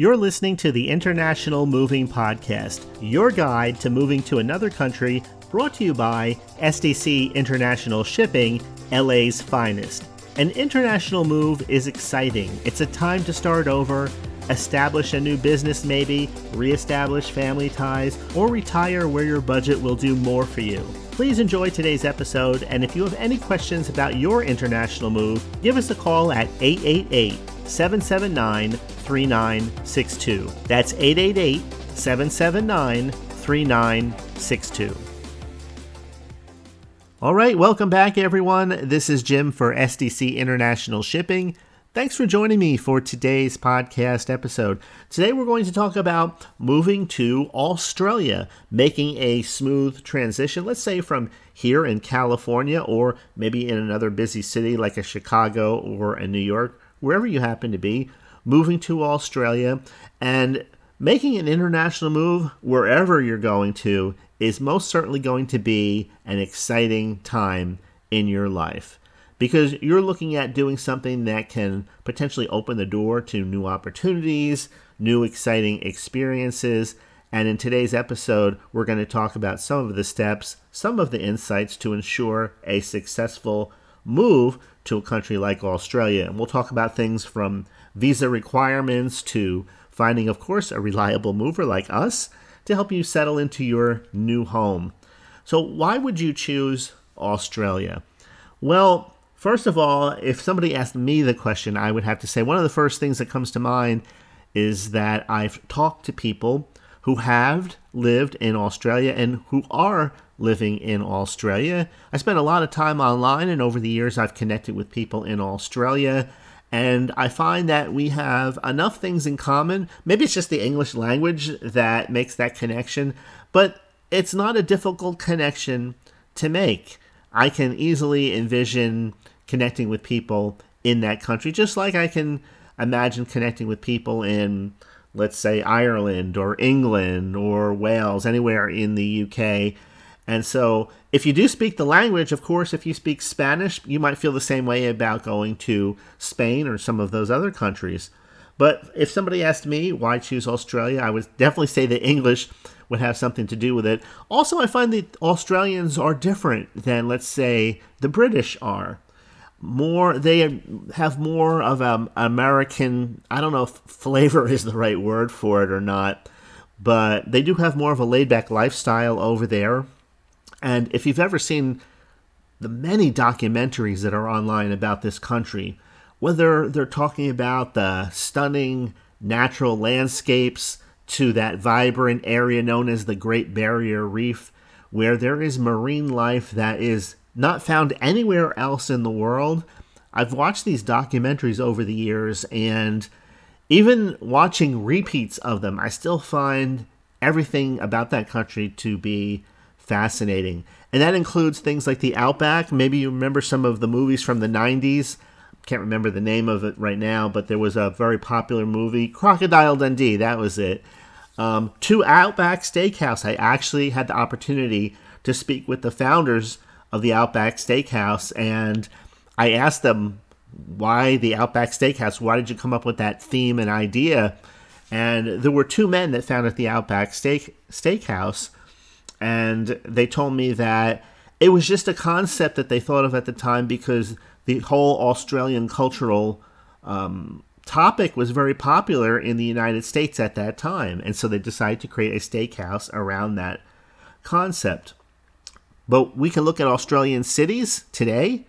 You're listening to the International Moving Podcast, your guide to moving to another country, brought to you by SDC International Shipping, LA's finest. An international move is exciting. It's a time to start over, establish a new business, maybe, reestablish family ties, or retire where your budget will do more for you. Please enjoy today's episode, and if you have any questions about your international move, give us a call at 888 779 3962. That's 888 779 3962. All right, welcome back, everyone. This is Jim for SDC International Shipping. Thanks for joining me for today's podcast episode. Today, we're going to talk about moving to Australia, making a smooth transition, let's say from here in California or maybe in another busy city like a Chicago or a New York, wherever you happen to be moving to Australia, and making an international move wherever you're going to is most certainly going to be an exciting time in your life because you're looking at doing something that can potentially open the door to new opportunities, new exciting experiences. And in today's episode, we're going to talk about some of the steps, some of the insights to ensure a successful move to a country like Australia. And we'll talk about things from visa requirements to finding, of course, a reliable mover like us to help you settle into your new home. So, why would you choose Australia? Well, first of all, if somebody asked me the question, I would have to say one of the first things that comes to mind is that I've talked to people who have lived in Australia and who are living in Australia. I spent a lot of time online, and over the years, I've connected with people in Australia and I find that we have enough things in common. Maybe it's just the English language that makes that connection, but it's not a difficult connection to make. I can easily envision connecting with people in that country, just like I can imagine connecting with people in, let's say, Ireland or England or Wales, anywhere in the UK. And so, if you do speak the language, of course, if you speak Spanish, you might feel the same way about going to Spain or some of those other countries. But if somebody asked me why choose Australia, I would definitely say the English would have something to do with it. Also, I find that Australians are different than, let's say, the British are. More, they have more of an American, I don't know if flavor is the right word for it or not, but they do have more of a laid back lifestyle over there and if you've ever seen the many documentaries that are online about this country, whether they're talking about the stunning natural landscapes to that vibrant area known as the Great Barrier Reef, where there is marine life that is not found anywhere else in the world. I've watched these documentaries over the years, and even watching repeats of them, I still find everything about that country to be fascinating. And that includes things like the Outback. Maybe you remember some of the movies from the 90s. Can't remember the name of it right now, but there was a very popular movie, Crocodile Dundee. That was it. Um, to Outback Steakhouse. I actually had the opportunity to speak with the founders of the Outback Steakhouse, and I asked them why the Outback Steakhouse. Why did you come up with that theme and idea? And there were two men that founded the Outback Steak Steakhouse and they told me that it was just a concept that they thought of at the time because the whole Australian cultural um, topic was very popular in the United States at that time, and so they decided to create a steakhouse around that concept. But we can look at Australian cities today.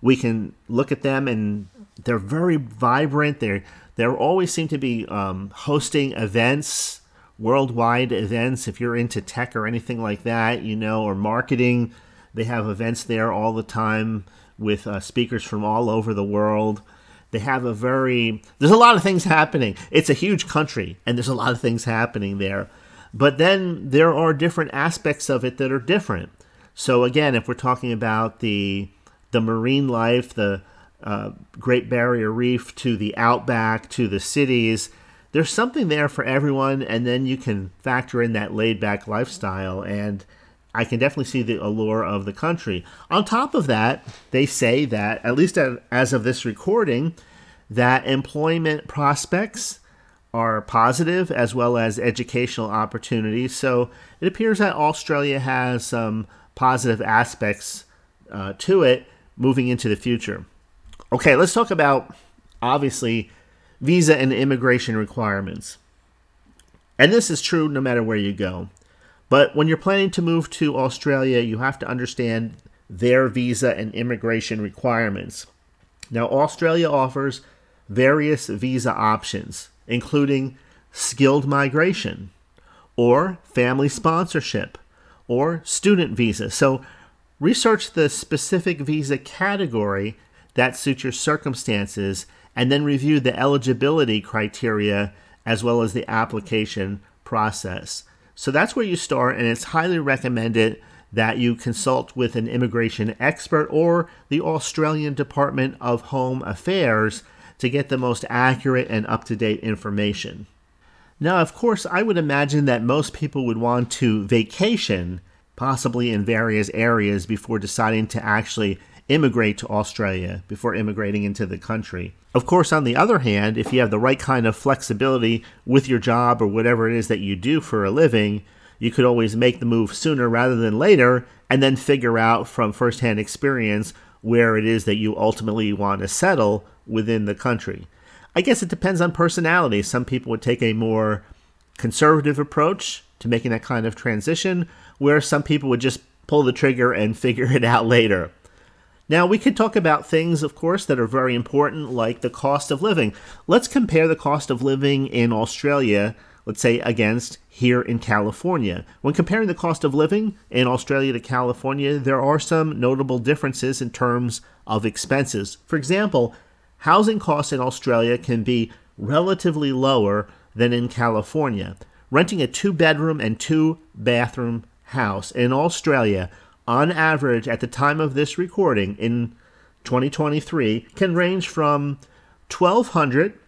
We can look at them, and they're very vibrant. They're they always seem to be um, hosting events worldwide events. If you're into tech or anything like that, you know, or marketing, they have events there all the time with uh, speakers from all over the world. They have a very, there's a lot of things happening. It's a huge country, and there's a lot of things happening there. But then there are different aspects of it that are different. So again, if we're talking about the the marine life, the uh, Great Barrier Reef, to the outback, to the cities, there's something there for everyone, and then you can factor in that laid back lifestyle. And I can definitely see the allure of the country. On top of that, they say that, at least as of this recording, that employment prospects are positive as well as educational opportunities. So it appears that Australia has some positive aspects uh, to it moving into the future. Okay, let's talk about obviously visa and immigration requirements. And this is true no matter where you go. But when you're planning to move to Australia, you have to understand their visa and immigration requirements. Now, Australia offers various visa options, including skilled migration, or family sponsorship, or student visa. So, research the specific visa category that suits your circumstances and then review the eligibility criteria as well as the application process. So that's where you start, and it's highly recommended that you consult with an immigration expert or the Australian Department of Home Affairs to get the most accurate and up to date information. Now, of course, I would imagine that most people would want to vacation, possibly in various areas, before deciding to actually immigrate to Australia before immigrating into the country. Of course, on the other hand, if you have the right kind of flexibility with your job or whatever it is that you do for a living, you could always make the move sooner rather than later and then figure out from firsthand experience where it is that you ultimately want to settle within the country. I guess it depends on personality. Some people would take a more conservative approach to making that kind of transition, where some people would just pull the trigger and figure it out later. Now, we could talk about things, of course, that are very important, like the cost of living. Let's compare the cost of living in Australia, let's say, against here in California. When comparing the cost of living in Australia to California, there are some notable differences in terms of expenses. For example, housing costs in Australia can be relatively lower than in California. Renting a two bedroom and two bathroom house in Australia on average, at the time of this recording in 2023, can range from 1,200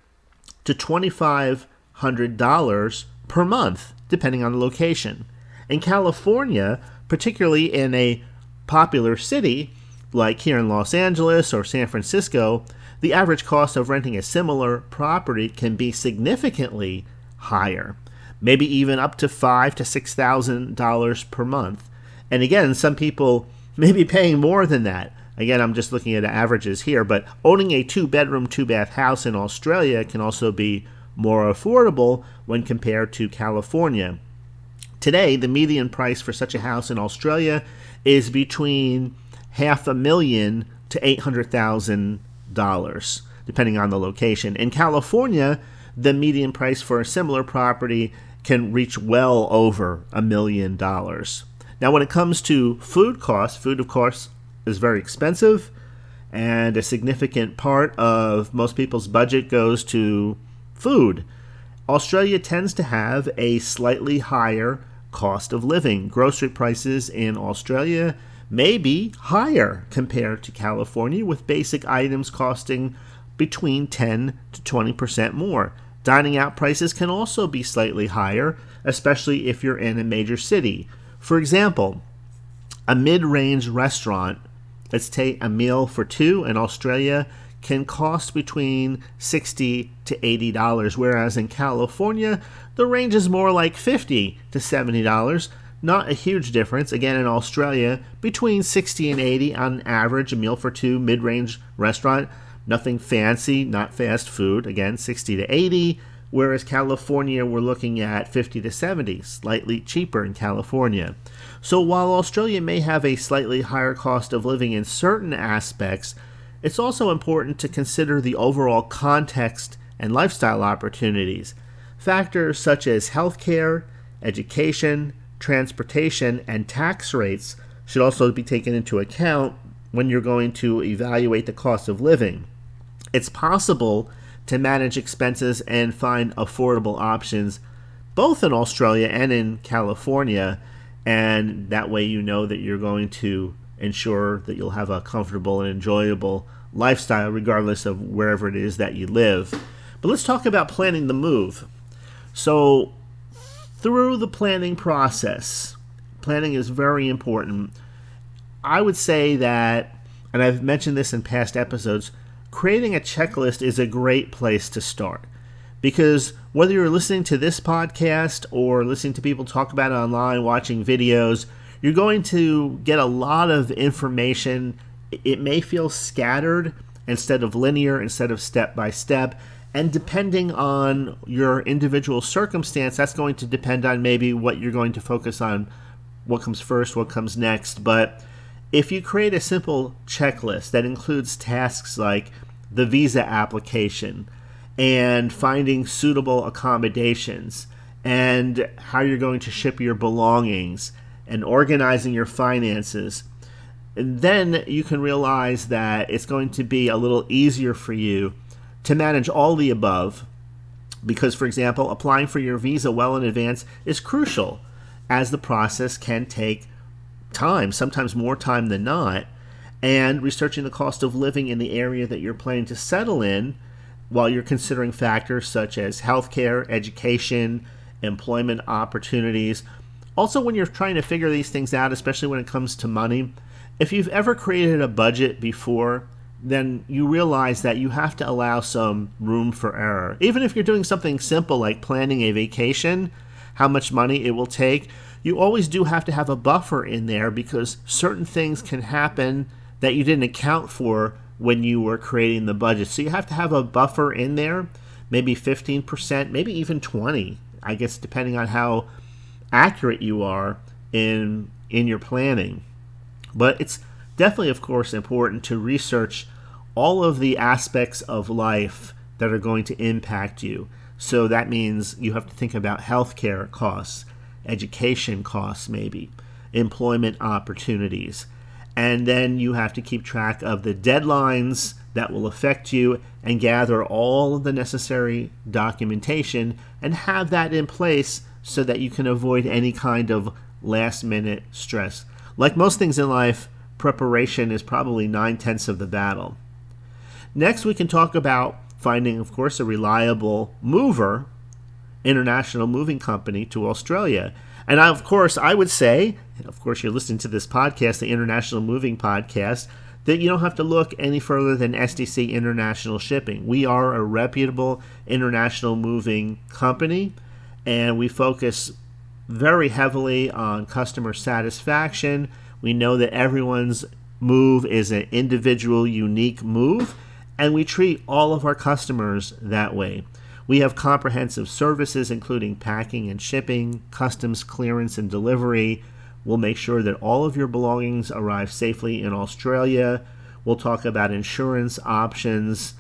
to $2,500 per month, depending on the location. In California, particularly in a popular city like here in Los Angeles or San Francisco, the average cost of renting a similar property can be significantly higher, maybe even up to five to six thousand dollars per month. And again, some people may be paying more than that. Again, I'm just looking at averages here, but owning a two bedroom, two bath house in Australia can also be more affordable when compared to California. Today, the median price for such a house in Australia is between half a million to eight hundred thousand dollars, depending on the location. In California, the median price for a similar property can reach well over a million dollars. Now, when it comes to food costs, food, of course, is very expensive, and a significant part of most people's budget goes to food. Australia tends to have a slightly higher cost of living. Grocery prices in Australia may be higher compared to California, with basic items costing between 10 to 20% more. Dining out prices can also be slightly higher, especially if you're in a major city. For example, a mid range restaurant, let's take a meal for two in Australia, can cost between 60 to $80, whereas in California, the range is more like 50 to $70. Not a huge difference. Again, in Australia, between 60 and 80 on average, a meal for two mid range restaurant. Nothing fancy, not fast food. Again, 60 to 80 whereas California we're looking at 50 to 70, slightly cheaper in California. So while Australia may have a slightly higher cost of living in certain aspects, it's also important to consider the overall context and lifestyle opportunities. Factors such as healthcare, education, transportation, and tax rates should also be taken into account when you're going to evaluate the cost of living. It's possible to manage expenses and find affordable options both in Australia and in California. And that way, you know that you're going to ensure that you'll have a comfortable and enjoyable lifestyle, regardless of wherever it is that you live. But let's talk about planning the move. So, through the planning process, planning is very important. I would say that, and I've mentioned this in past episodes, creating a checklist is a great place to start because Whether you're listening to this podcast or listening to people talk about it online, watching videos, you're going to get a lot of information. It may feel scattered instead of linear, instead of step by step. And depending on your individual circumstance, that's going to depend on maybe what you're going to focus on, what comes first, what comes next. But if you create a simple checklist that includes tasks like the visa application and finding suitable accommodations and how you're going to ship your belongings and organizing your finances, then you can realize that it's going to be a little easier for you to manage all the above because, for example, applying for your visa well in advance is crucial as the process can take time, sometimes more time than not, and researching the cost of living in the area that you're planning to settle in while you're considering factors such as healthcare, education, employment opportunities. Also, when you're trying to figure these things out, especially when it comes to money, if you've ever created a budget before, then you realize that you have to allow some room for error. Even if you're doing something simple like planning a vacation, how much money it will take, you always do have to have a buffer in there because certain things can happen that you didn't account for when you were creating the budget. So you have to have a buffer in there, maybe 15%, maybe even 20, I guess depending on how accurate you are in in your planning. But it's definitely of course important to research all of the aspects of life that are going to impact you. So that means you have to think about healthcare costs, education costs, maybe, employment opportunities. And then you have to keep track of the deadlines that will affect you and gather all of the necessary documentation and have that in place so that you can avoid any kind of last minute stress. Like most things in life, preparation is probably nine tenths of the battle. Next, we can talk about finding, of course, a reliable mover, international moving company to Australia. And I, of course, I would say, of course, you're listening to this podcast, the International Moving Podcast, that you don't have to look any further than SDC International Shipping. We are a reputable international moving company, and we focus very heavily on customer satisfaction. We know that everyone's move is an individual, unique move, and we treat all of our customers that way. We have comprehensive services, including packing and shipping, customs clearance and delivery. We'll make sure that all of your belongings arrive safely in Australia. We'll talk about insurance options,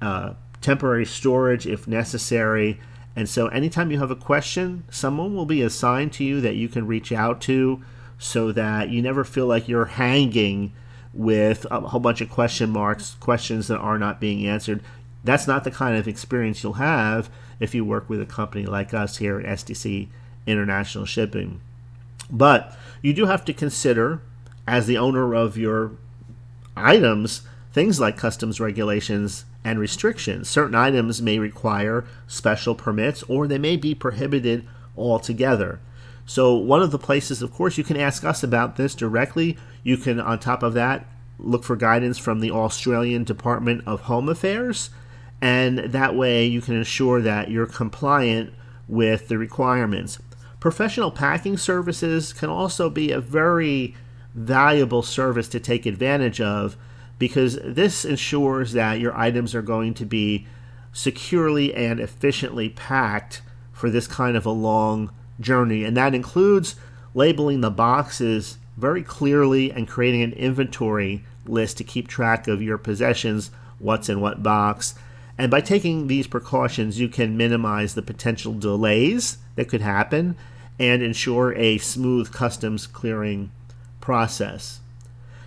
uh, temporary storage if necessary. And so, anytime you have a question, someone will be assigned to you that you can reach out to so that you never feel like you're hanging with a whole bunch of question marks, questions that are not being answered. That's not the kind of experience you'll have if you work with a company like us here at SDC International Shipping. But you do have to consider, as the owner of your items, things like customs regulations and restrictions. Certain items may require special permits or they may be prohibited altogether. So, one of the places, of course, you can ask us about this directly. You can, on top of that, look for guidance from the Australian Department of Home Affairs, and that way you can ensure that you're compliant with the requirements. Professional packing services can also be a very valuable service to take advantage of because this ensures that your items are going to be securely and efficiently packed for this kind of a long journey. And that includes labeling the boxes very clearly and creating an inventory list to keep track of your possessions, what's in what box. And by taking these precautions, you can minimize the potential delays that could happen and ensure a smooth customs clearing process.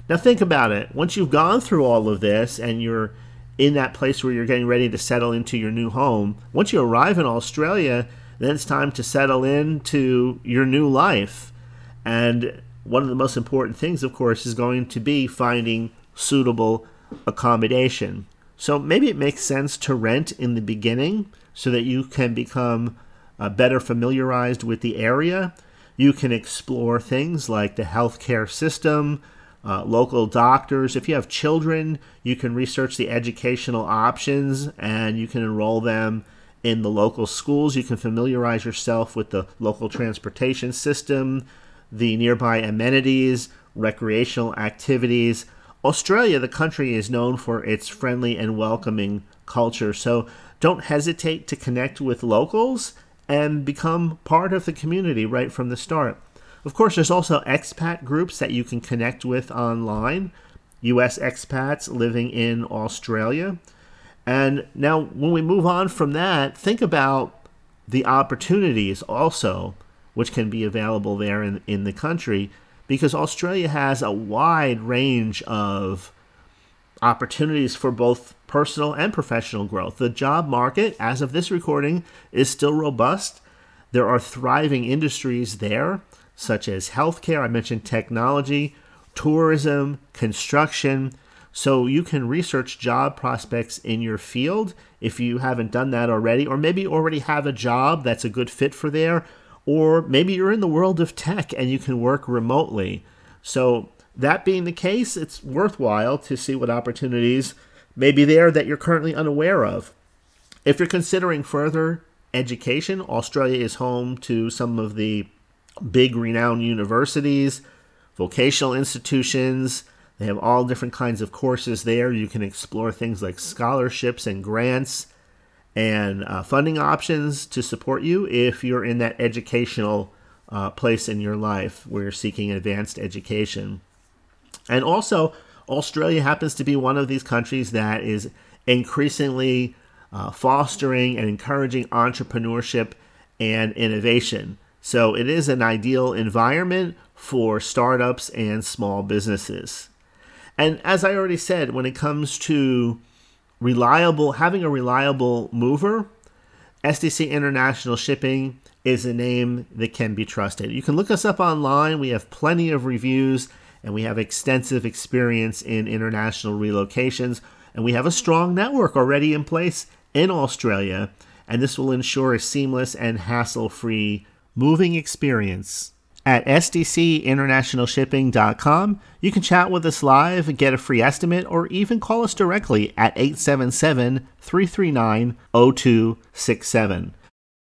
Now, think about it. Once you've gone through all of this and you're in that place where you're getting ready to settle into your new home, once you arrive in Australia, then it's time to settle into your new life. And one of the most important things, of course, is going to be finding suitable accommodation. So maybe it makes sense to rent in the beginning so that you can become uh, better familiarized with the area. You can explore things like the healthcare system, uh, local doctors. If you have children, you can research the educational options and you can enroll them in the local schools. You can familiarize yourself with the local transportation system, the nearby amenities, recreational activities. Australia, the country, is known for its friendly and welcoming culture. So don't hesitate to connect with locals and become part of the community right from the start. Of course, there's also expat groups that you can connect with online, US expats living in Australia. And now, when we move on from that, think about the opportunities also which can be available there in, in the country because Australia has a wide range of opportunities for both personal and professional growth. The job market, as of this recording, is still robust. There are thriving industries there, such as healthcare, I mentioned technology, tourism, construction. So you can research job prospects in your field if you haven't done that already, or maybe already have a job that's a good fit for there, or maybe you're in the world of tech and you can work remotely. So that being the case, it's worthwhile to see what opportunities may be there that you're currently unaware of. If you're considering further education, Australia is home to some of the big renowned universities, vocational institutions. They have all different kinds of courses there. You can explore things like scholarships and grants and uh, funding options to support you if you're in that educational uh, place in your life where you're seeking advanced education. And also, Australia happens to be one of these countries that is increasingly uh, fostering and encouraging entrepreneurship and innovation. So it is an ideal environment for startups and small businesses. And as I already said, when it comes to reliable, having a reliable mover, SDC International Shipping is a name that can be trusted. You can look us up online. We have plenty of reviews and we have extensive experience in international relocations, and we have a strong network already in place in Australia, and this will ensure a seamless and hassle free moving experience. At SDCInternationalShipping.com, you can chat with us live and get a free estimate or even call us directly at 877 339 0267.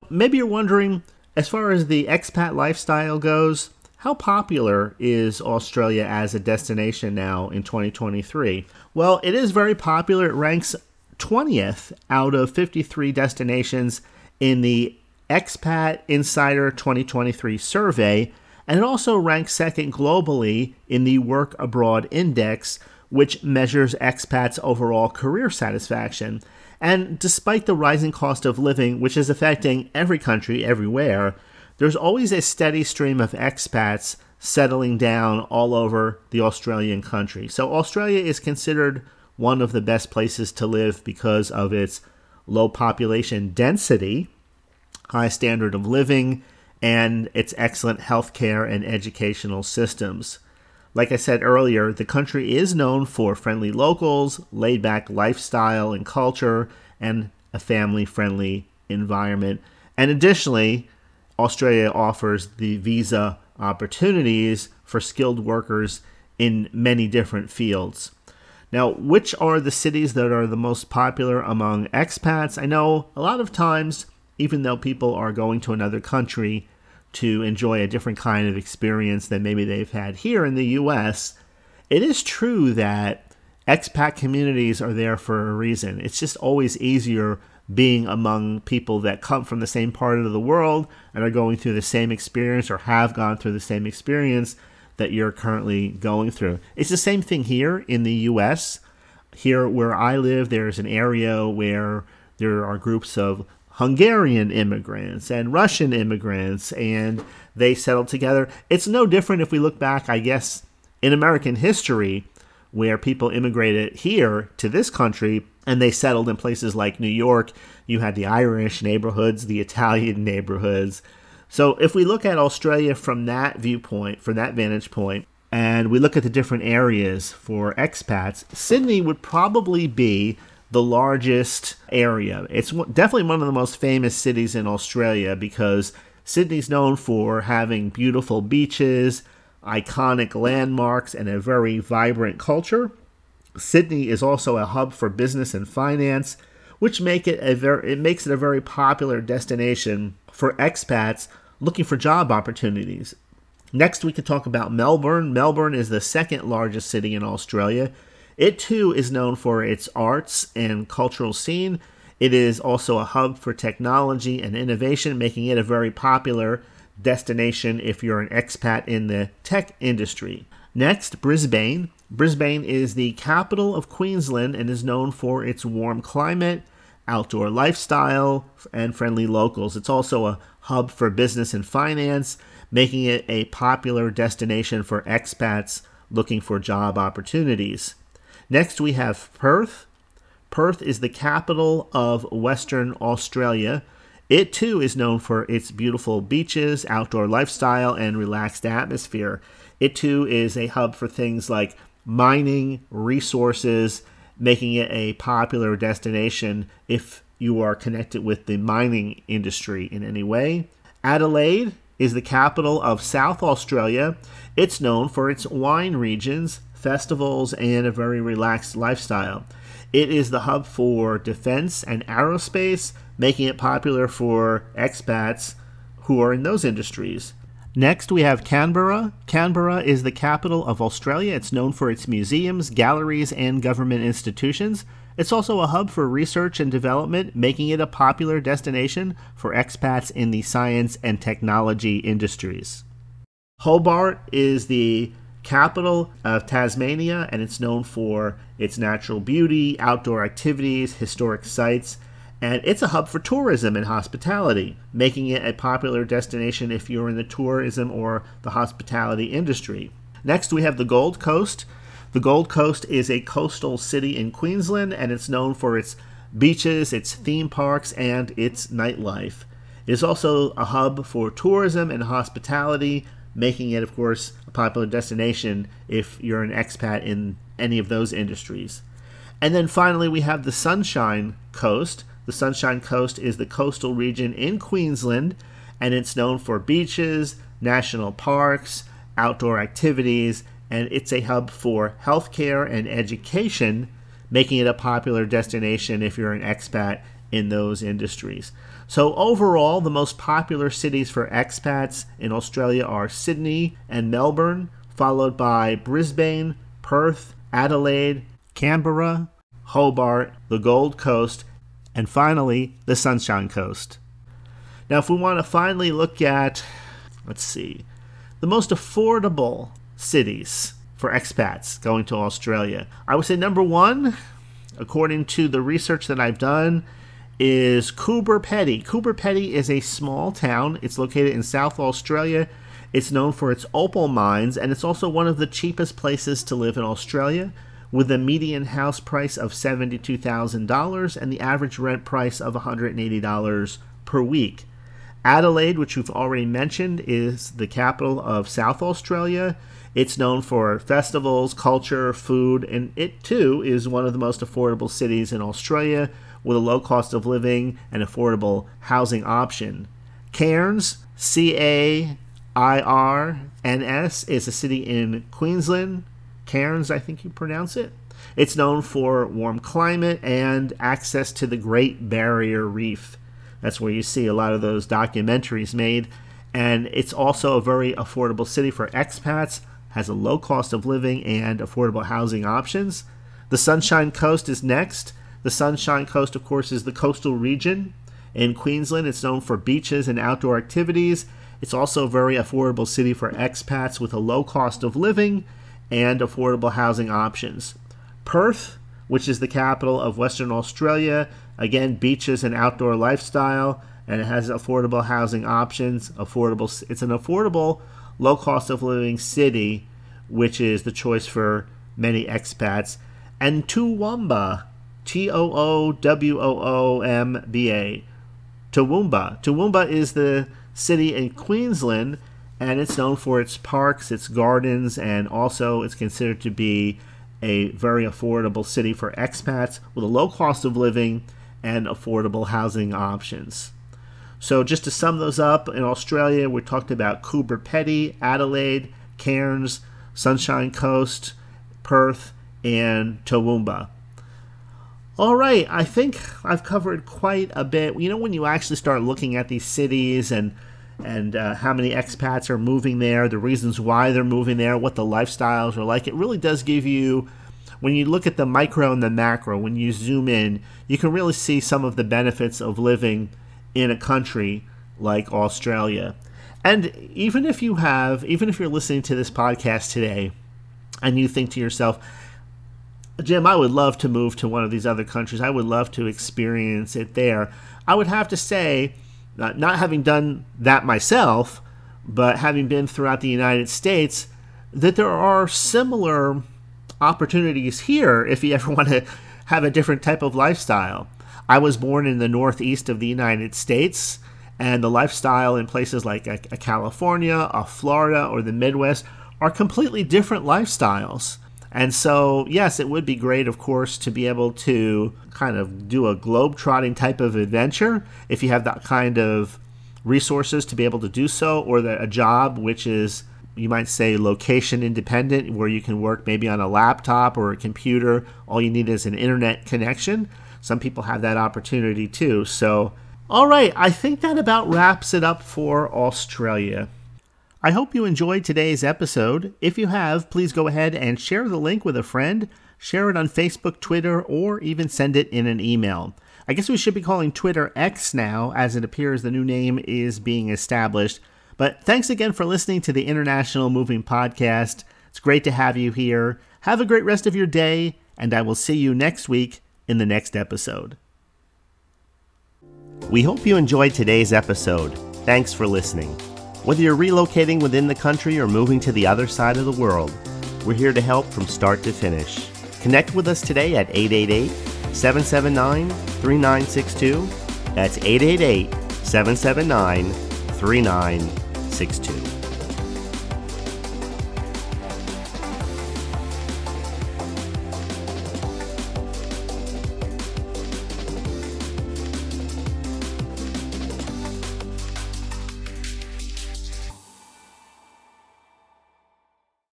Maybe you're wondering, as far as the expat lifestyle goes, how popular is Australia as a destination now in 2023? Well, it is very popular. It ranks 20th out of 53 destinations in the Expat Insider 2023 survey, and it also ranks second globally in the Work Abroad Index, which measures expats' overall career satisfaction. And despite the rising cost of living, which is affecting every country everywhere, there's always a steady stream of expats settling down all over the Australian country. So, Australia is considered one of the best places to live because of its low population density, high standard of living, and its excellent healthcare and educational systems. Like I said earlier, the country is known for friendly locals, laid back lifestyle and culture, and a family friendly environment. And additionally, Australia offers the visa opportunities for skilled workers in many different fields. Now, which are the cities that are the most popular among expats? I know a lot of times, even though people are going to another country to enjoy a different kind of experience than maybe they've had here in the US, it is true that expat communities are there for a reason. It's just always easier being among people that come from the same part of the world and are going through the same experience or have gone through the same experience that you're currently going through. It's the same thing here in the US. Here where I live, there's an area where there are groups of Hungarian immigrants and Russian immigrants, and they settled together. It's no different if we look back, I guess, in American history, where people immigrated here to this country and they settled in places like New York. You had the Irish neighborhoods, the Italian neighborhoods. So if we look at Australia from that viewpoint, from that vantage point, and we look at the different areas for expats, Sydney would probably be the largest area. It's definitely one of the most famous cities in Australia because Sydney's known for having beautiful beaches, iconic landmarks, and a very vibrant culture. Sydney is also a hub for business and finance, which make it a very it makes it a very popular destination for expats looking for job opportunities. Next, we can talk about Melbourne. Melbourne is the second largest city in Australia. It too is known for its arts and cultural scene. It is also a hub for technology and innovation, making it a very popular destination if you're an expat in the tech industry. Next, Brisbane. Brisbane is the capital of Queensland and is known for its warm climate, outdoor lifestyle, and friendly locals. It's also a hub for business and finance, making it a popular destination for expats looking for job opportunities. Next, we have Perth. Perth is the capital of Western Australia. It too is known for its beautiful beaches, outdoor lifestyle, and relaxed atmosphere. It too is a hub for things like mining, resources, making it a popular destination if you are connected with the mining industry in any way. Adelaide is the capital of South Australia. It's known for its wine regions, festivals, and a very relaxed lifestyle. It is the hub for defense and aerospace, making it popular for expats who are in those industries. Next, we have Canberra. Canberra is the capital of Australia. It's known for its museums, galleries, and government institutions. It's also a hub for research and development, making it a popular destination for expats in the science and technology industries. Hobart is the capital of Tasmania, and it's known for its natural beauty, outdoor activities, historic sites, and it's a hub for tourism and hospitality, making it a popular destination if you're in the tourism or the hospitality industry. Next, we have the Gold Coast. The Gold Coast is a coastal city in Queensland, and it's known for its beaches, its theme parks, and its nightlife. It is also a hub for tourism and hospitality, making it, of course, a popular destination if you're an expat in any of those industries. And then finally, we have the Sunshine Coast. The Sunshine Coast is the coastal region in Queensland, and it's known for beaches, national parks, outdoor activities, and it's a hub for healthcare and education, making it a popular destination if you're an expat in those industries. So, overall, the most popular cities for expats in Australia are Sydney and Melbourne, followed by Brisbane, Perth, Adelaide, Canberra, Hobart, the Gold Coast, and finally, the Sunshine Coast. Now, if we want to finally look at, let's see, the most affordable cities for expats going to Australia, I would say number one, according to the research that I've done, is Coober Pedy. Coober Pedy is a small town. It's located in South Australia. It's known for its opal mines, and it's also one of the cheapest places to live in Australia, with a median house price of $72,000 and the average rent price of $180 per week. Adelaide, which we've already mentioned, is the capital of South Australia. It's known for festivals, culture, food, and it too is one of the most affordable cities in Australia with a low cost of living and affordable housing option. Cairns, C A I R N S, is a city in Queensland. Cairns, I think you pronounce it. It's known for warm climate and access to the Great Barrier Reef. That's where you see a lot of those documentaries made. And it's also a very affordable city for expats, has a low cost of living and affordable housing options. The Sunshine Coast is next. The Sunshine Coast, of course, is the coastal region. In Queensland, it's known for beaches and outdoor activities. It's also a very affordable city for expats with a low cost of living and affordable housing options. Perth, which is the capital of Western Australia, again, beaches and outdoor lifestyle, and it has affordable housing options. Affordable, it's an affordable, low cost of living city, which is the choice for many expats. And Toowoomba, T O O W O O M B A. Toowoomba. Toowoomba is the city in Queensland, and it's known for its parks, its gardens, and also it's considered to be a very affordable city for expats with a low cost of living and affordable housing options. So, just to sum those up, in Australia, we talked about Coober Petty, Adelaide, Cairns, Sunshine Coast, Perth, and Toowoomba. All right, I think I've covered quite a bit. You know, when you actually start looking at these cities and and uh, how many expats are moving there, the reasons why they're moving there, what the lifestyles are like, it really does give you when you look at the micro and the macro, when you zoom in, you can really see some of the benefits of living in a country like Australia. And even if you have, even if you're listening to this podcast today and you think to yourself, Jim, I would love to move to one of these other countries. I would love to experience it there. I would have to say, not having done that myself, but having been throughout the United States, that there are similar opportunities here if you ever want to have a different type of lifestyle. I was born in the northeast of the United States, and the lifestyle in places like a, a uh, California, a Florida, or the Midwest are completely different lifestyles. And so, yes, it would be great, of course, to be able to kind of do a globe-trotting type of adventure if you have that kind of resources to be able to do so, or a job which is you might say location independent, where you can work maybe on a laptop or a computer. All you need is an internet connection. Some people have that opportunity too. So, all right, I think that about wraps it up for Australia. I hope you enjoyed today's episode. If you have, please go ahead and share the link with a friend, share it on Facebook, Twitter, or even send it in an email. I guess we should be calling Twitter X now, as it appears the new name is being established. But thanks again for listening to the International Moving Podcast. It's great to have you here. Have a great rest of your day, and I will see you next week in the next episode. We hope you enjoyed today's episode. Thanks for listening. Whether you're relocating within the country or moving to the other side of the world, we're here to help from start to finish. Connect with us today at 888 779 3962. That's 888 779 3962.